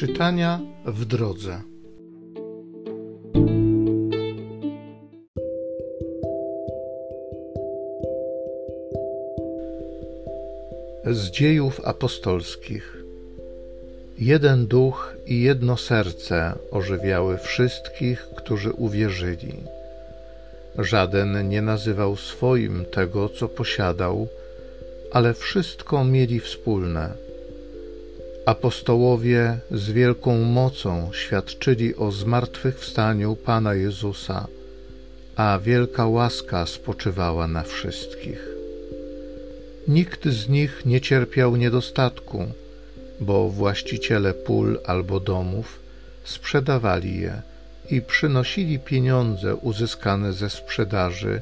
Czytania w drodze. Z dziejów apostolskich. Jeden duch i jedno serce ożywiały wszystkich, którzy uwierzyli. Żaden nie nazywał swoim tego, co posiadał, ale wszystko mieli wspólne. Apostołowie z wielką mocą świadczyli o zmartwychwstaniu Pana Jezusa, a wielka łaska spoczywała na wszystkich. Nikt z nich nie cierpiał niedostatku, bo właściciele pól albo domów sprzedawali je i przynosili pieniądze uzyskane ze sprzedaży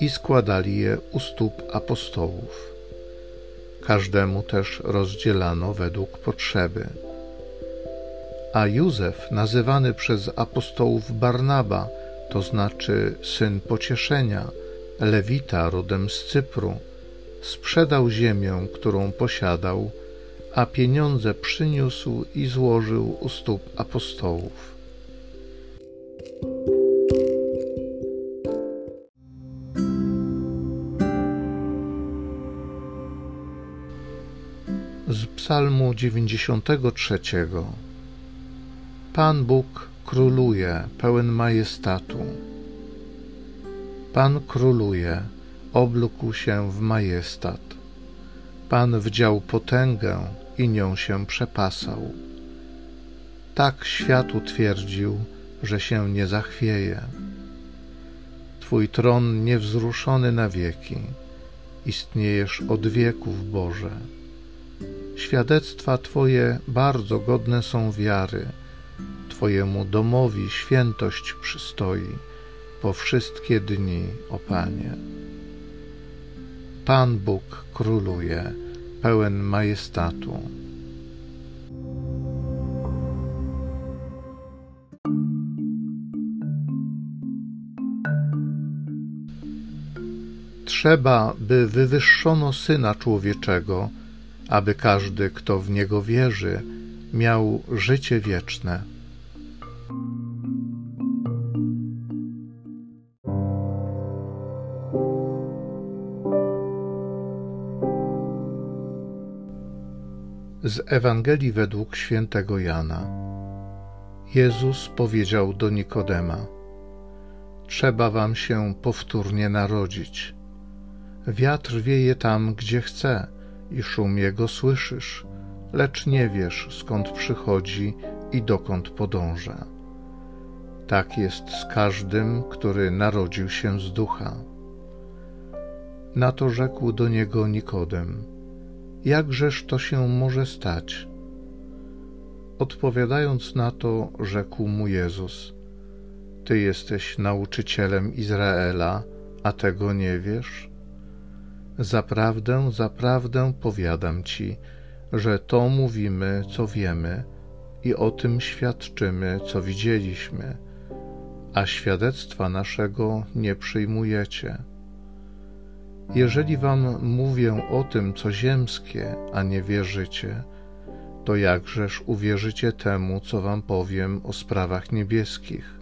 i składali je u stóp apostołów. Każdemu też rozdzielano według potrzeby. A Józef, nazywany przez apostołów Barnaba, to znaczy syn pocieszenia, lewita rodem z Cypru, sprzedał ziemię, którą posiadał, a pieniądze przyniósł i złożył u stóp apostołów. Z Psalmu 93. Pan Bóg króluje, pełen majestatu. Pan króluje, oblókł się w majestat. Pan wdział potęgę i nią się przepasał. Tak światu twierdził, że się nie zachwieje. Twój tron niewzruszony na wieki, istniejesz od wieków, Boże. Świadectwa Twoje bardzo godne są wiary, Twojemu domowi świętość przystoi po wszystkie dni, o Panie. Pan Bóg króluje, pełen majestatu. Trzeba, by wywyższono Syna Człowieczego, aby każdy, kto w Niego wierzy, miał życie wieczne. Z Ewangelii według świętego Jana. Jezus powiedział do Nikodema: Trzeba wam się powtórnie narodzić. Wiatr wieje tam, gdzie chce, i szum jego słyszysz, lecz nie wiesz, skąd przychodzi i dokąd podąża. Tak jest z każdym, który narodził się z ducha. Na to rzekł do niego Nikodem jakżeż to się może stać? Odpowiadając na to, rzekł mu Jezus: Ty jesteś nauczycielem Izraela, a tego nie wiesz? Zaprawdę, zaprawdę powiadam ci, że to mówimy, co wiemy, i o tym świadczymy, co widzieliśmy, a świadectwa naszego nie przyjmujecie. Jeżeli wam mówię o tym, co ziemskie, a nie wierzycie, to jakżeż uwierzycie temu, co wam powiem o sprawach niebieskich?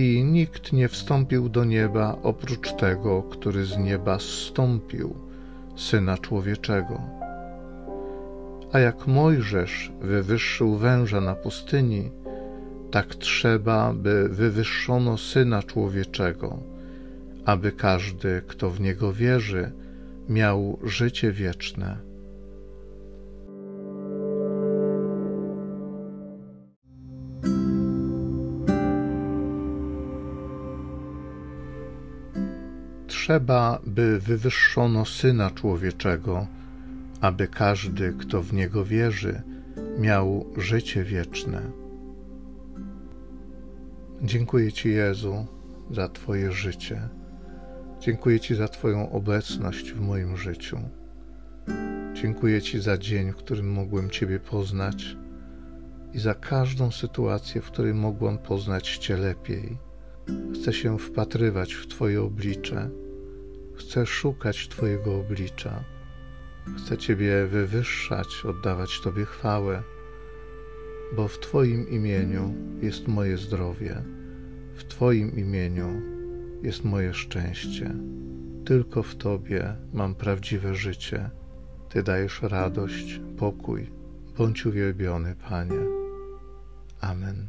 I nikt nie wstąpił do nieba oprócz tego, który z nieba zstąpił, Syna Człowieczego. A jak Mojżesz wywyższył węża na pustyni, tak trzeba, by wywyższono Syna Człowieczego, aby każdy, kto w Niego wierzy, miał życie wieczne. Trzeba, by wywyższono Syna Człowieczego, aby każdy, kto w Niego wierzy, miał życie wieczne. Dziękuję Ci, Jezu, za Twoje życie. Dziękuję Ci za Twoją obecność w moim życiu. Dziękuję Ci za dzień, w którym mogłem Ciebie poznać i za każdą sytuację, w której mogłam poznać Cię lepiej. Chcę się wpatrywać w Twoje oblicze. Chcę szukać Twojego oblicza. Chcę Ciebie wywyższać, oddawać Tobie chwałę, bo w Twoim imieniu jest moje zdrowie, w Twoim imieniu jest moje szczęście. Tylko w Tobie mam prawdziwe życie. Ty dajesz radość, pokój. Bądź uwielbiony, Panie. Amen.